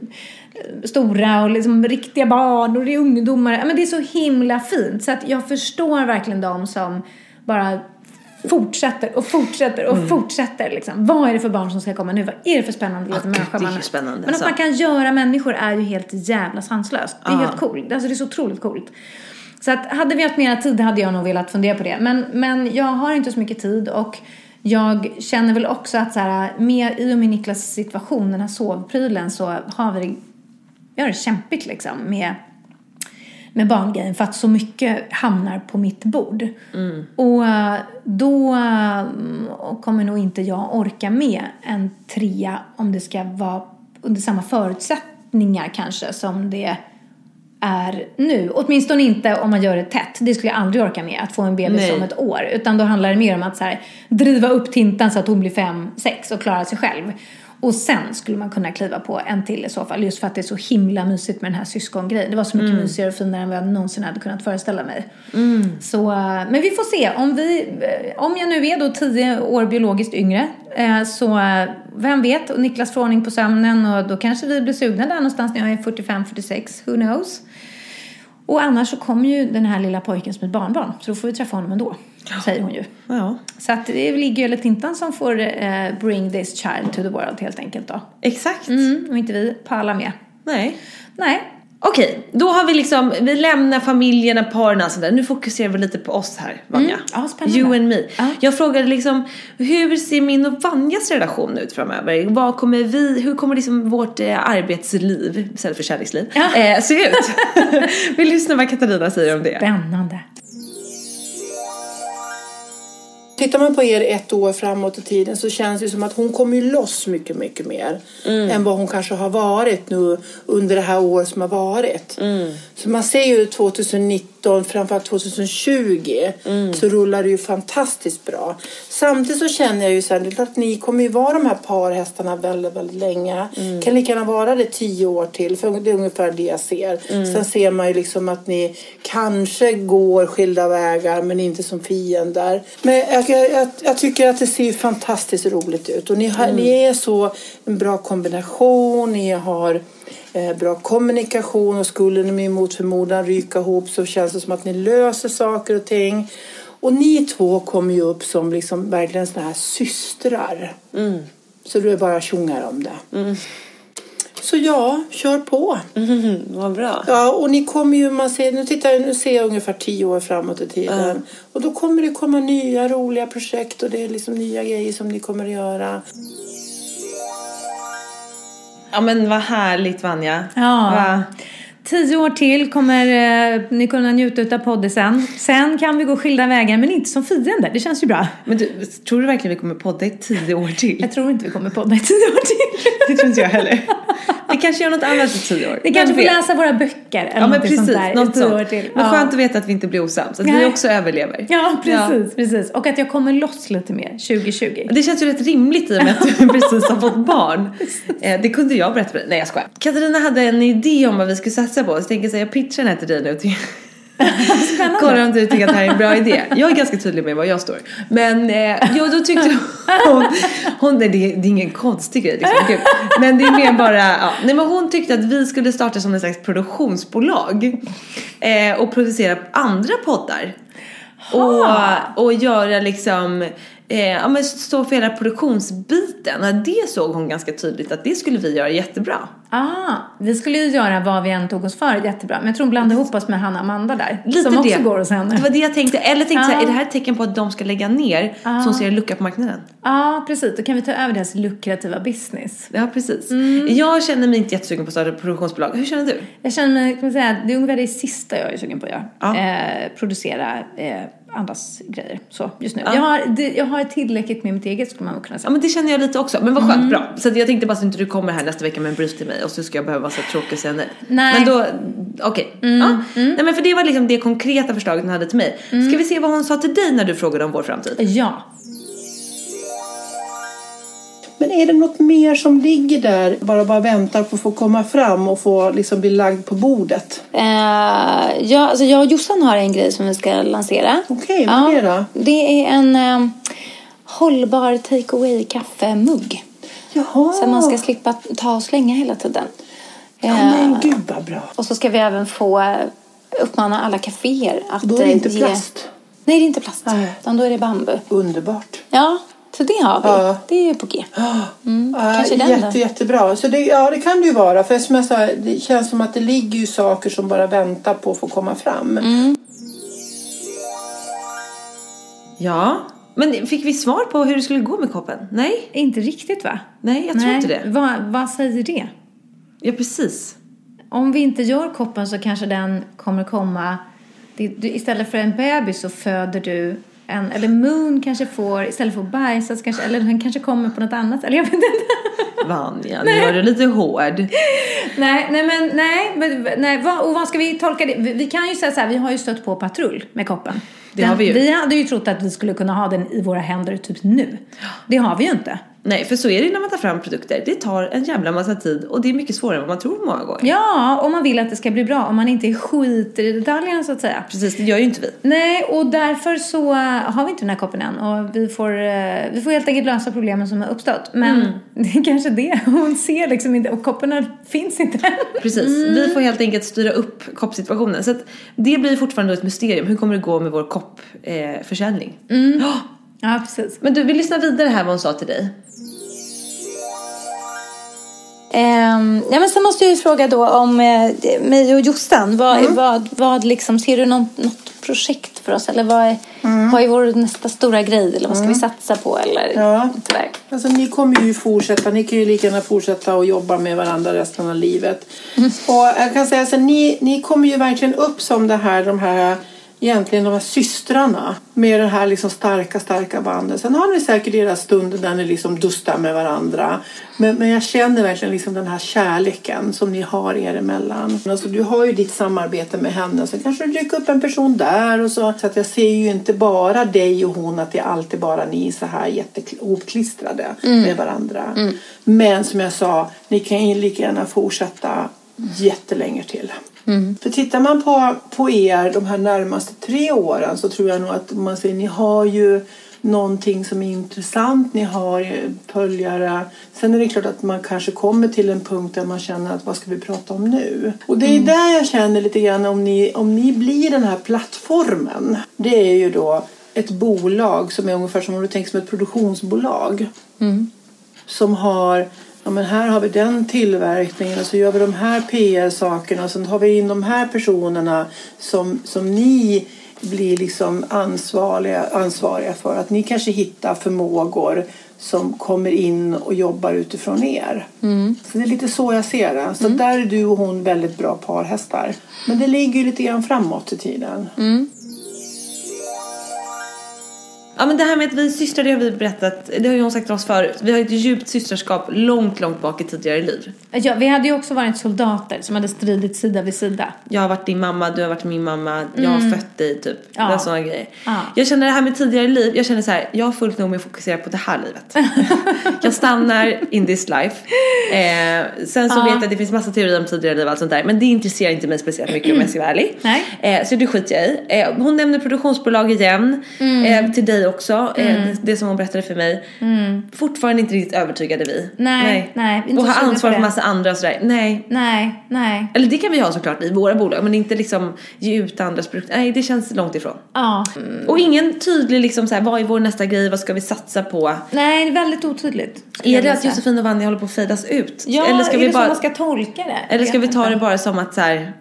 eh, stora och liksom riktiga barn och det är ungdomar. Ja, men det är så himla fint. Så att jag förstår verkligen de som bara fortsätter och fortsätter och fortsätter. Liksom. Vad är det för barn som ska komma nu? Vad är det för spännande liten människa är man ju spännande, Men att alltså. man kan göra människor är ju helt jävla sanslöst. Det är helt coolt. Alltså det är så otroligt coolt. Så att hade vi haft mera tid hade jag nog velat fundera på det. Men, men jag har inte så mycket tid och jag känner väl också att så här, med, i och med Niklas situation, den här sovprylen, så har vi det, vi har det kämpigt liksom med med barngrejen för att så mycket hamnar på mitt bord. Och eh, då eh, kommer nog inte jag orka med en trea om det ska vara under samma förutsättningar kanske som det är nu. Åtminstone inte om man gör det tätt. Det skulle jag aldrig orka med, att få en bebis Nej. om ett år. Utan då handlar det mer om att så här, driva upp Tintan så att hon blir fem, sex och klarar sig själv. Och sen skulle man kunna kliva på en till i så fall. Just för att det är så himla mysigt med den här syskongrejen. Det var så mycket mysigare och finare än vad jag någonsin hade kunnat föreställa mig. Så, eh, men vi får se. Om, vi, eh, om jag nu är då tio år biologiskt yngre eh, så vem vet? Och Niklas får ordning på sömnen och då kanske vi blir sugna där någonstans när jag är 45-46. Who knows? Och annars så kommer ju den här lilla pojken som ett barnbarn. Så då får vi träffa honom ändå. Säger hon ju. Ja, Så att det ligger ju Tintan som får eh, bring this child to the world helt enkelt då. exakt. Mm, och inte vi pallar med. Nej. Nej. Okej, då har vi liksom, vi lämnar familjerna, paren och sådär. Nu fokuserar vi lite på oss här, Vanja. Mm. Ja, spännande. You and me. Ja. Jag frågade liksom, hur ser min och Vanjas relation ut framöver? Vad kommer vi, hur kommer liksom vårt eh, arbetsliv, istället för kärleksliv, Ja. eh, se ut? (laughs) vi lyssnar vad Katarina säger om det. Spännande. Tittar man på er ett år framåt i tiden så känns det som att hon kommer loss mycket, mycket mer än vad hon kanske har varit nu under det här året som har varit. Så man ser ju 2019, framförallt 2020, så rullar det ju fantastiskt bra. Samtidigt så känner jag ju så här, att ni kommer ju vara de här parhästarna väldigt, väldigt länge. Kan lika gärna vara det tio år till, för det är ungefär det jag ser. Sen ser man ju liksom att ni kanske går skilda vägar, men inte som fiender. Men jag, jag, jag, jag tycker att det ser fantastiskt roligt ut. Och ni, har, ni är så en bra kombination, ni har eh, bra kommunikation och skulle ni mot förmodan ryka ihop så känns det som att ni löser saker och ting. Och ni två kommer ju upp som liksom verkligen såna här systrar. Så du är bara tjongar om det. Så ja, kör på. (laughs) Vad bra. Ja, och ni kommer ju, man ser, nu, tittar, jag- nu ser jag ungefär tio år framåt i tiden. Och då kommer det komma nya roliga projekt och det är liksom nya grejer som ni kommer att göra. Ja men vad härligt Vanja. Ja. Va? Tio år till kommer eh, ni kunna njuta av poddisen. Sen kan vi gå skilda vägar, men inte som fiender. Det känns ju bra. Men du, tror du verkligen vi kommer podda i tio år till? Jag tror inte vi kommer podda i tio år till. (laughs) Det tror inte jag heller. Vi kanske gör något annat i tio år. Vi kanske får vet? läsa våra böcker eller Ja men precis, sånt där något tio år sånt. till. Men Ja. skönt att veta att vi inte blir osams, att vi Nej. också överlever. Ja, precis, precis. Och att jag kommer loss lite mer 2020. Det känns ju rätt rimligt i och med att du (laughs) precis har fått barn. Eh, Det kunde jag berätta för dig. Nej jag skojar. Katarina hade en idé om vad vi skulle satsa på. Så jag tänker säga jag pitchar den här till dig nu. Till... (laughs) Kolla om du tycker att det här är en bra idé. Jag är ganska tydlig med var jag står. Men eh, jo, då tyckte hon, hon nej, det, är, det är ingen konstig grej liksom. Gud. Men det är mer bara, ja. Nej men hon tyckte att vi skulle starta som en slags produktionsbolag. Eh, och producera andra poddar. Och, och göra liksom, eh, ja men stå för hela produktionsbiten. Och det såg hon ganska tydligt att det skulle vi göra jättebra. Ah, vi skulle ju göra vad vi än tog oss för jättebra. Men jag tror hon blandade ihop oss med Hanna Amanda där. Lite som också det. går hos henne. Det var det jag tänkte. Eller tänkte så här, Ja. är det här ett tecken på att de ska lägga ner så hon ser en lucka på marknaden? Ja, precis. Då kan vi ta över deras lukrativa business. Ja, precis. Mm. Jag känner mig inte jättesugen på att starta produktionsbolag. Hur känner du? Jag känner mig, kan man säga, det är ungefär det sista jag är sugen på att göra. Ja. Eh, producera eh, andras grejer. Så, just nu. Ja. Jag, har, det, jag har tillräckligt med mitt eget skulle man kunna Ja säga. men det känner jag lite också. Men vad skönt, Mm. bra. Så jag tänkte bara så att inte du kommer här nästa vecka med en brief till mig och så ska jag behöva vara så tråkig och säga nej. Nej. Mm. Men då, okej. Ja. Nej men för det var liksom det konkreta förslaget hon hade till mig. Ska vi se vad hon sa till dig när du frågade om vår framtid? Ja. Men är det något mer som ligger där, bara, bara väntar på att få komma fram och få liksom bli lagd på bordet? Eh, ja, alltså jag och Jossan har en grej som vi ska lansera. Okej, vad är det då? Det är en eh, hållbar take away kaffemugg. Jaha. Så att man ska slippa ta och slänga hela tiden. Ja, Eh, men gud vad bra. och så ska vi även få eh, uppmana alla kaféer att Då är det inte eh, ge... plast. Nej, det är inte plast. Nej. Utan då är det bambu. Underbart. Ja, så det har vi. Ja. Det är på G. Mm, Ja, kanske den jätte, då. jättebra. Så det, ja, det kan det ju vara. För som jag sa, det känns som att det ligger ju saker som bara väntar på att få komma fram. Mm. Ja. Men fick vi svar på hur det skulle gå med koppen? Nej? Inte riktigt va? Nej, jag tror inte det. Vad, vad säger det? Ja precis. Om vi inte gör koppen så kanske den kommer komma... Det, du, istället för en bebis så föder du en... Eller Moon kanske får... Istället för att bajsa kanske... Eller den kanske kommer på något annat. Eller jag vet inte. Vanja, (laughs) nu är du lite hård. nej, nej men nej. Men, nej vad, och vad ska vi tolka det? Vi, vi kan ju säga så här, vi har ju stött på patrull med koppen. Det har vi ju. Vi hade ju trott att vi skulle kunna ha den i våra händer typ nu. Det har vi ju inte. Nej, för så är det när man tar fram produkter. Det tar en jävla massa tid och det är mycket svårare än vad man tror många gånger. Ja, om man vill att det ska bli bra. Om man inte skiter i detaljerna så att säga. Precis, det gör ju inte vi. Nej, och därför så eh, har vi inte den här koppen än. Och vi får, eh, vi får helt enkelt lösa problemen som har uppstått. Men (laughs) det är kanske det. Hon ser liksom inte, och kopparna finns inte än. Precis, vi får helt enkelt styra upp koppsituationen. Så att det blir fortfarande ett mysterium. Hur kommer det gå med vår koppförsäljning? Eh, försäljning? Ja. Ja, precis. Men du, vi lyssnar vidare här vad hon sa till dig. Ehm, ja, men sen måste jag ju fråga då om eh, mig och Jossan. Vad, Mm. vad, vad liksom, ser du något, något projekt för oss? Eller vad är, Mm. vad är vår nästa stora grej? Eller vad ska vi satsa på? Eller Ja. Alltså, ni kommer ju fortsätta, ni kan ju lika gärna fortsätta att jobba med varandra resten av livet. Och jag kan säga så här, ni, ni kommer ju verkligen upp som det här, de här egentligen de här systrarna med det här liksom starka, starka bandet. Sen har ni säkert era stunder där ni liksom dustar med varandra. Men, men jag känner verkligen liksom den här kärleken som ni har er emellan. Alltså, du har ju ditt samarbete med henne. Så kanske det dyker upp en person där och så. Så att jag ser ju inte bara dig och hon att det är alltid bara ni så här jättehopklistrade Mm. med varandra. Men som jag sa, ni kan ju lika gärna fortsätta jättelänge till. För tittar man på, på er de här närmaste tre åren så tror jag nog att man ser, ni har ju någonting som är intressant, ni har följare. Sen är det klart att man kanske kommer till en punkt där man känner att vad ska vi prata om nu? Och det är där jag känner lite grann om ni, om ni blir den här plattformen. Det är ju då ett bolag som är ungefär som om du tänker som ett produktionsbolag som har Ja, men här har vi den tillverkningen och så gör vi de här PR-sakerna och sen har vi in de här personerna som, som ni blir liksom ansvariga, ansvariga för. Att ni kanske hittar förmågor som kommer in och jobbar utifrån er. Så det är lite så jag ser det. Så där är du och hon väldigt bra parhästar. Men det ligger ju lite grann framåt i tiden. Ja men det här med att vi är systrar, det har vi berättat, det har ju hon sagt till oss förut. Vi har ett djupt systerskap långt, långt bak i tidigare liv. Ja, vi hade ju också varit soldater som hade stridit sida vid sida. Jag har varit din mamma, du har varit min mamma, jag har fött dig typ. Ja. Ja. Sådana grejer. Ja. Jag känner det här med tidigare liv, jag känner så här, jag har fullt nog med att fokusera på det här livet. (laughs) jag stannar in this life. Eh, sen så Ja. vet jag att det finns massa teorier om tidigare liv och allt sånt där. Men det intresserar inte mig speciellt mycket om jag ska vara ärlig. Nej. Eh, så det skiter jag i. Eh, hon nämner produktionsbolag igen. Mm. Eh, till dig också. Eh, det, det som hon berättade för mig. Fortfarande inte riktigt övertygade vi. Nej, nej, inte Och ha ansvar för massa andra och sådär. Nej. Nej, nej. Eller det kan vi ha såklart i våra bolag men inte liksom ge ut andras produkter. Nej det känns långt ifrån. Ja. Och ingen tydlig liksom så här, vad är vår nästa grej, vad ska vi satsa på? Nej, det är väldigt otydligt. Är det att. Josefin och Vanja håller på att fejdas ut? Ja, eller ska är vi det bara, så man ska tolka det? eller ska vi ta det bara som att så här,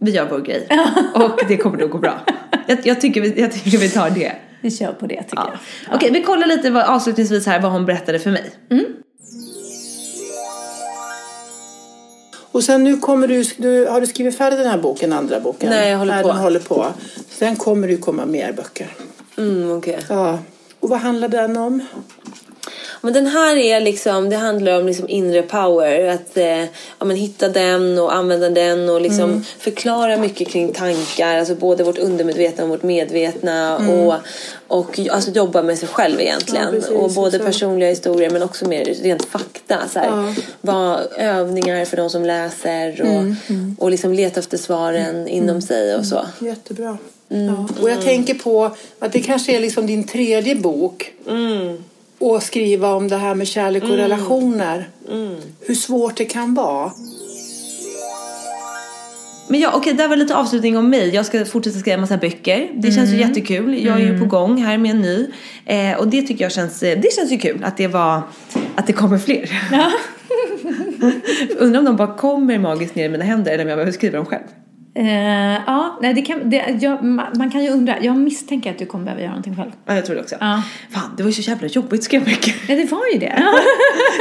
vi gör vår grej (laughs) och det kommer nog gå bra. Jag, jag, tycker vi, jag tycker vi tar det. Vi kör på det tycker Ja. jag. Okej, vi kollar lite vad, avslutningsvis här vad hon berättade för mig. Och sen nu kommer du, du, har du skrivit färdigt den här boken, andra boken? Nej, jag håller Nej, på. Den håller på. Sen kommer det ju komma mer böcker. Mm, okej. Ja. Och vad handlar den om? Men den här är liksom, det handlar om liksom inre power. Att eh, ja, men hitta den och använda den och liksom Mm. förklara mycket kring tankar. Alltså både vårt undermedvetna och vårt medvetna. Mm. Och, och alltså jobba med sig själv egentligen. Ja, precis, och både så. personliga historier men också mer rent fakta. Så här, Ja. vad, övningar för de som läser och, Mm, och liksom leta efter svaren inom sig och så. Jättebra. Mm. Ja. Och jag tänker på att det kanske är liksom din tredje bok. Mm. Och skriva om det här med kärlek och relationer. Hur svårt det kan vara. Men ja, okej, det var lite avslutning om mig. Jag ska fortsätta skriva en massa böcker. Det känns ju Mm. jättekul. Jag är ju på gång här med en ny. Eh, och det tycker jag känns, eh, det känns ju kul att det var, att det kommer fler. (laughs) Undrar om de bara kommer magiskt ner i mina händer eller om jag behöver skriva dem själv. Eh, ja, nej, det kan, det, jag, ma- man kan ju undra. Jag misstänker att du kommer behöva göra någonting själv. Ja, jag tror det också. Ja. Fan, det var ju så jävla jobbigt skriva böcker. Ja, det var ju det.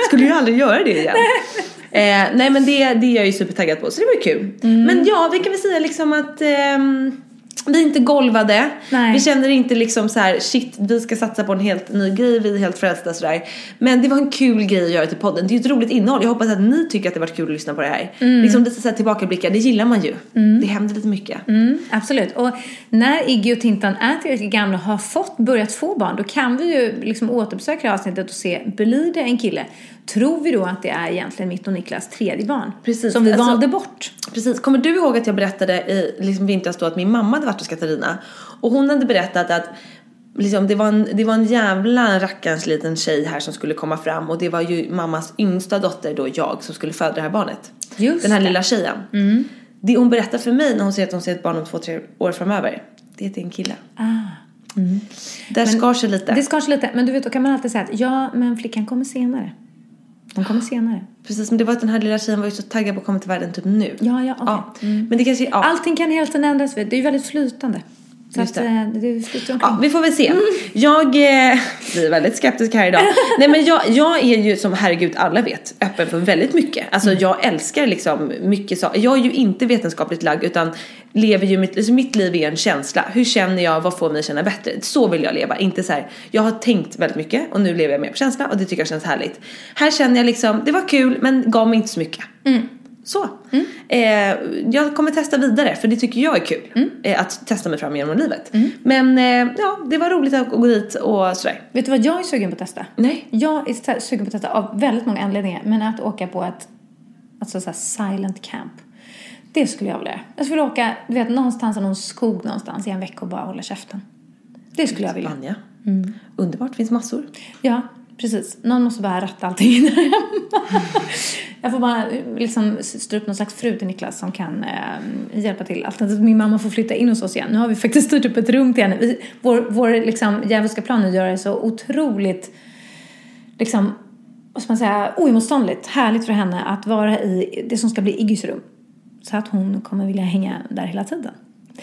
Skulle ju aldrig göra det igen. (laughs) eh, nej men det, det är jag ju supertaggad på, så det var ju kul. Mm. Men ja, vi kan väl säga liksom att ehm, vi är inte golvade. Nej. Vi känner inte liksom så här: shit vi ska satsa på en helt ny grej, vi är helt frälsta sådär. Men det var en kul grej att göra till podden. Det är ju ett roligt innehåll. Jag hoppas att ni tycker att det varit kul att lyssna på det här. Liksom lite så här tillbakablickar, det gillar man ju. Det händer lite mycket. Mm, absolut. Och när Iggy och Tintan är tillräckligt gamla och har fått, börjat få barn, då kan vi ju liksom återbesöka det här avsnittet och se, blir det en kille? Tror vi då att det är egentligen mitt och Niklas tredje barn? Precis. Som vi Alltså- valde bort. Precis. Kommer du ihåg att jag berättade i liksom vintras då att min mamma hade varit hos Katarina och hon hade berättat att Liksom, det, var en, det var en jävla rackarns liten tjej här som skulle komma fram och det var ju mammas yngsta dotter då jag som skulle föda det här barnet. Just Den här det. lilla tjejen. Det hon berättar för mig när hon säger att hon ser ett barn om två, tre år framöver. Det är är en kille. Ah. Där skar sig lite. Det skar sig lite, men du vet, då kan man alltid säga att ja, men flickan kommer senare. Hon kommer senare. Precis, men det var att den här lilla tjejen var ju så taggad på att komma till världen typ nu. Ja, ja, okej. Ja. Men det kanske, ja. Allting kan tiden ändras, det är ju väldigt flytande. Så Just att det. eh, det flyter omkring. Ja, vi får väl se. Mm. Jag eh, (laughs) blir väldigt skeptisk här idag. (laughs) Nej men jag, jag är ju som herregud alla vet öppen för väldigt mycket. Alltså Mm. jag älskar liksom mycket saker. Jag är ju inte vetenskapligt lagd utan lever ju mitt, alltså mitt liv är en känsla. Hur känner jag? Vad får mig att känna bättre? Så vill jag leva. Inte så här. jag har tänkt väldigt mycket och nu lever jag mer på känsla och det tycker jag känns härligt. Här känner jag liksom, det var kul men gav mig inte så mycket. Så. Eh, jag kommer testa vidare för det tycker jag är kul. Eh, att testa mig fram genom livet. Men eh, ja, det var roligt att gå dit och sådär. Vet du vad jag är sugen på att testa? Nej. Jag är sugen på att testa av väldigt många anledningar. Men att åka på ett alltså så silent camp. Det skulle jag vilja göra. Jag skulle åka, du vet, någonstans i någon skog någonstans i en vecka och bara hålla käften. Det skulle jag vilja. Spanja. Underbart, finns massor. Ja, precis. Någon måste bara ratta allting där hemma. Jag får bara liksom styra upp någon slags fru till Niklas som kan eh, hjälpa till. Alternativt min mamma får flytta in hos oss igen. Nu har vi faktiskt styrt upp ett rum till henne. Vi, vår vår liksom, djävulska plan nu gör det så otroligt liksom, vad ska man säga, oemotståndligt härligt för henne att vara i det som ska bli Iggys rum. Så att hon kommer vilja hänga där hela tiden.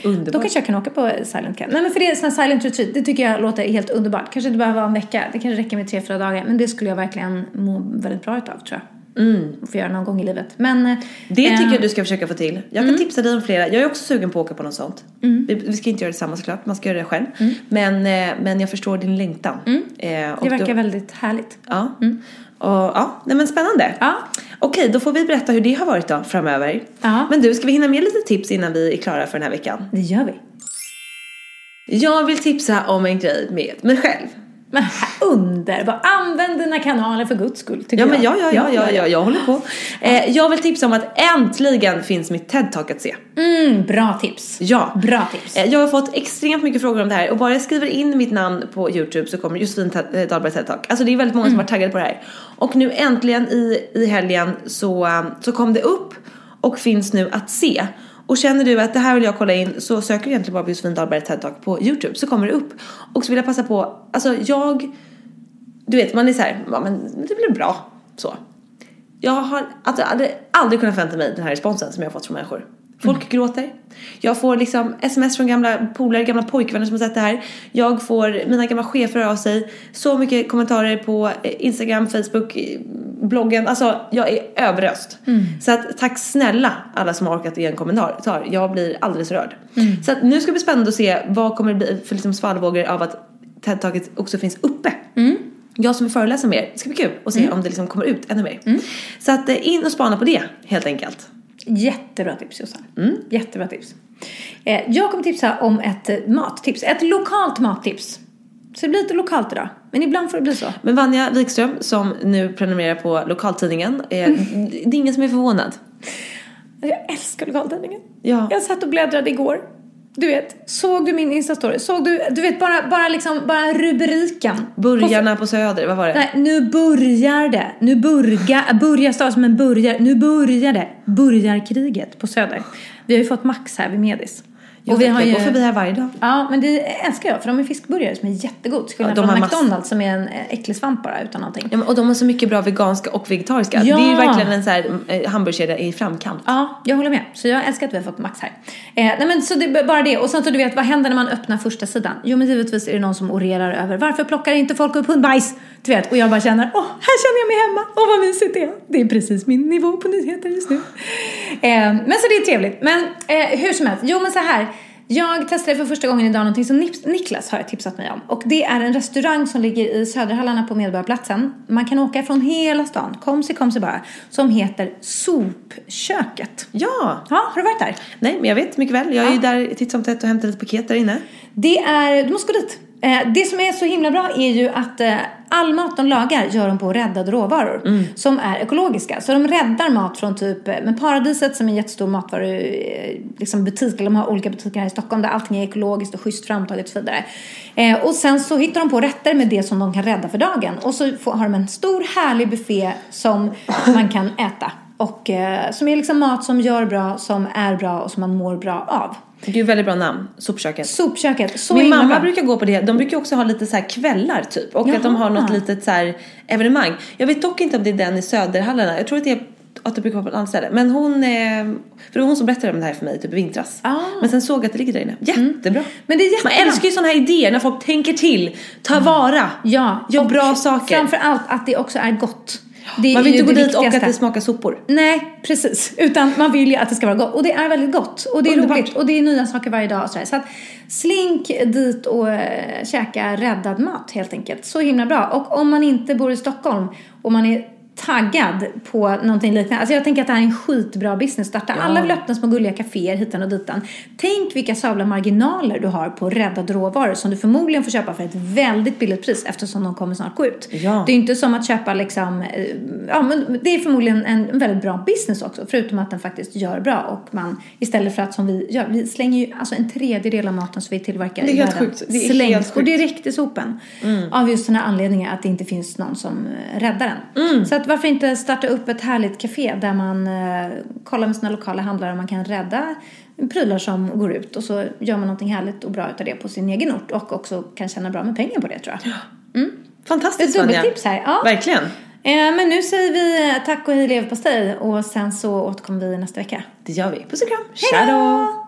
Underbart. Då kanske jag kan åka på silent camp. Nej men för det är silent retreat, det tycker jag låter helt underbart. Kanske inte behöver vara en vecka, det kanske räcker med tre, fyra dagar. Men det skulle jag verkligen må väldigt bra utav tror jag. Mm. Få göra någon gång i livet. Men... eh, Det tycker eh, jag du ska försöka få till. Jag kan tipsa dig om flera. Jag är också sugen på att åka på något sånt. Vi, vi ska inte göra det samma såklart, man ska göra det själv. Men, eh, men jag förstår din längtan. Eh, och Det verkar då- väldigt härligt. Ja. Och, ja, nej men spännande. Ja. Okej, då får vi berätta hur det har varit då framöver. Ja. Men du, ska vi hinna med lite tips innan vi är klara för den här veckan? Det gör vi. Jag vill tipsa om en grej med mig själv. Men underbart. Använd dina kanaler för guds skull, tycker Ja men ja, jag. ja, ja, ja, ja, jag håller på. Eh, jag vill tipsa om att äntligen finns mitt TED-talk att se. Mm, bra tips. Ja. Bra tips. Eh, Jag har fått extremt mycket frågor om det här och bara jag skriver in mitt namn på Youtube så kommer Josefin eh, Dahlberg TED-talk. Alltså det är väldigt många som har taggade på det här. Och nu äntligen i, i helgen så, eh, så kom det upp och finns nu att se. Och känner du att det här vill jag kolla in så söker du egentligen bara på Josefin Dahlberg TED-talk på Youtube så kommer det upp. Och så vill jag passa på, alltså jag, du vet man är så här, ja men det blir bra så. Jag har alltså, hade aldrig kunnat förvänta mig den här responsen som jag har fått från människor. Folk gråter. Jag får liksom sms från gamla polare, gamla pojkvänner som har sett det här. Jag får mina gamla chefer av sig. Så mycket kommentarer på eh, Instagram, Facebook, eh, bloggen. Alltså jag är överöst. Så att tack snälla alla som har orkat ge en kommentar. Jag blir alldeles rörd. Så att nu ska det bli spännande att se vad kommer det bli för liksom svallvågor av att TED-taget också finns uppe. Jag som vill föreläsa mer, det ska bli kul att se om det liksom kommer ut ännu mer. Så att eh, in och spana på det helt enkelt. Jättebra tips Jossan. Jättebra tips. Eh, jag kommer tipsa om ett eh, mattips. Ett lokalt mattips. Så det blir lite lokalt idag. Men ibland får det bli så. Men Vanja Wikström som nu prenumererar på lokaltidningen, eh, det är ingen som är förvånad. Jag älskar lokaltidningen. Ja. Jag satt och bläddrade igår. Du vet, såg du min instastory? Såg du, du vet bara, bara liksom, bara rubriken. Burgarna på Söder, vad var det? Nej, nu börjar det. Nu börjar, börjar stavas som en burgare. Nu börjar det. Burgarkriget på Söder. Vi har ju fått Max här vid Medis. Och vi har ju... går förbi här varje dag. Ja, men det älskar jag för de är fiskburgare som är jättegod. Skillnad Ja, de från har mass- McDonalds som är en äcklig svamp bara utan någonting. Ja, och de har så mycket bra veganska och vegetariska. Ja. Det är ju verkligen en så här eh, hamburgerkedja i framkant. Ja, jag håller med. Så jag älskar att vi har fått Max här. Eh, nej men så det är bara det. Och sen så du vet, vad händer när man öppnar första sidan? Jo men givetvis är det någon som orerar över varför plockar inte folk upp hundbajs? Du vet, och jag bara känner, åh, här känner jag mig hemma. Åh vad mysigt det är. Det är precis min nivå på nyheter just nu. Eh, men så det är trevligt. Men eh, hur som helst, jo men så här. Jag testade för första gången idag någonting som Niklas har tipsat mig om. Och det är en restaurang som ligger i Söderhallarna på Medborgarplatsen. Man kan åka från hela stan, kom sig kom sig bara. Som heter Sopköket. Ja! Ja, har du varit där? Nej, men jag vet mycket väl. Jag är ju där titt som tätt och hämtar lite paket där inne. Det är, du måste gå dit. Eh, det som är så himla bra är ju att eh, all mat de lagar gör de på räddade råvaror. Som är ekologiska. Så de räddar mat från typ, men Paradiset som är en jättestor matvaru, eh, liksom butik, eller de har olika butiker här i Stockholm där allting är ekologiskt och schysst framtaget och så vidare. Eh, och sen så hittar de på rätter med det som de kan rädda för dagen. Och så får, har de en stor härlig buffé som man kan äta. Och eh, som är liksom mat som gör bra, som är bra och som man mår bra av. Det är ju väldigt bra namn, Sopköket. Sopköket, så Min mamma bra. brukar gå på det. De brukar också ha lite så kvällar typ. Och att de har Jaha. något litet så evenemang. Jag vet dock inte om det är den i Söderhallarna. Jag tror att det är att det brukar vara på ett annat ställe. Men hon, eh, för det var hon som berättade om det här för mig typ i vintras. Men sen såg jag att det ligger där inne. Jättebra. Men det är Man jättebra. älskar ju sådana här idéer när folk tänker till, tar vara, Ja, gör och bra saker. Framför allt att det också är gott. Det Man vill inte gå dit och att viktigaste. det smakar sopor. Nej, precis. Utan man vill ju att det ska vara gott. Och det är väldigt gott. Och det är Underbart. roligt. Och det är nya saker varje dag. Och sådär. Så att slink dit och äh, käka räddad mat helt enkelt. Så himla bra. Och om man inte bor i Stockholm och man är taggad på någonting liknande. Alltså jag tänker att det här är en skitbra business. Starta. Alla vill öppna små gulliga kaféer hitan och ditan. Tänk vilka sabla marginaler du har på räddade råvaror som du förmodligen får köpa för ett väldigt billigt pris eftersom de kommer snart gå ut. Ja. Det är inte som att köpa liksom, eh, ja men det är förmodligen en väldigt bra business också. Förutom att den faktiskt gör bra och man istället för att som vi gör, vi slänger ju alltså en tredjedel av maten som vi tillverkar Det är i helt världen sjukt. Det är slängs helt och direkt i sopen. Av just den här anledningen att det inte finns någon som räddar den. Så att varför inte starta upp ett härligt café där man eh, kollar med sina lokala handlare om man kan rädda prylar som går ut och så gör man någonting härligt och bra utav det på sin egen ort och också kan tjäna bra med pengar på det tror jag. Fantastiskt Ett dubbeltips här. Ja. Verkligen. Eh, Men nu säger vi tack och hej leverpastej och sen så återkommer vi nästa vecka. Det gör vi. Puss och kram. Hej då!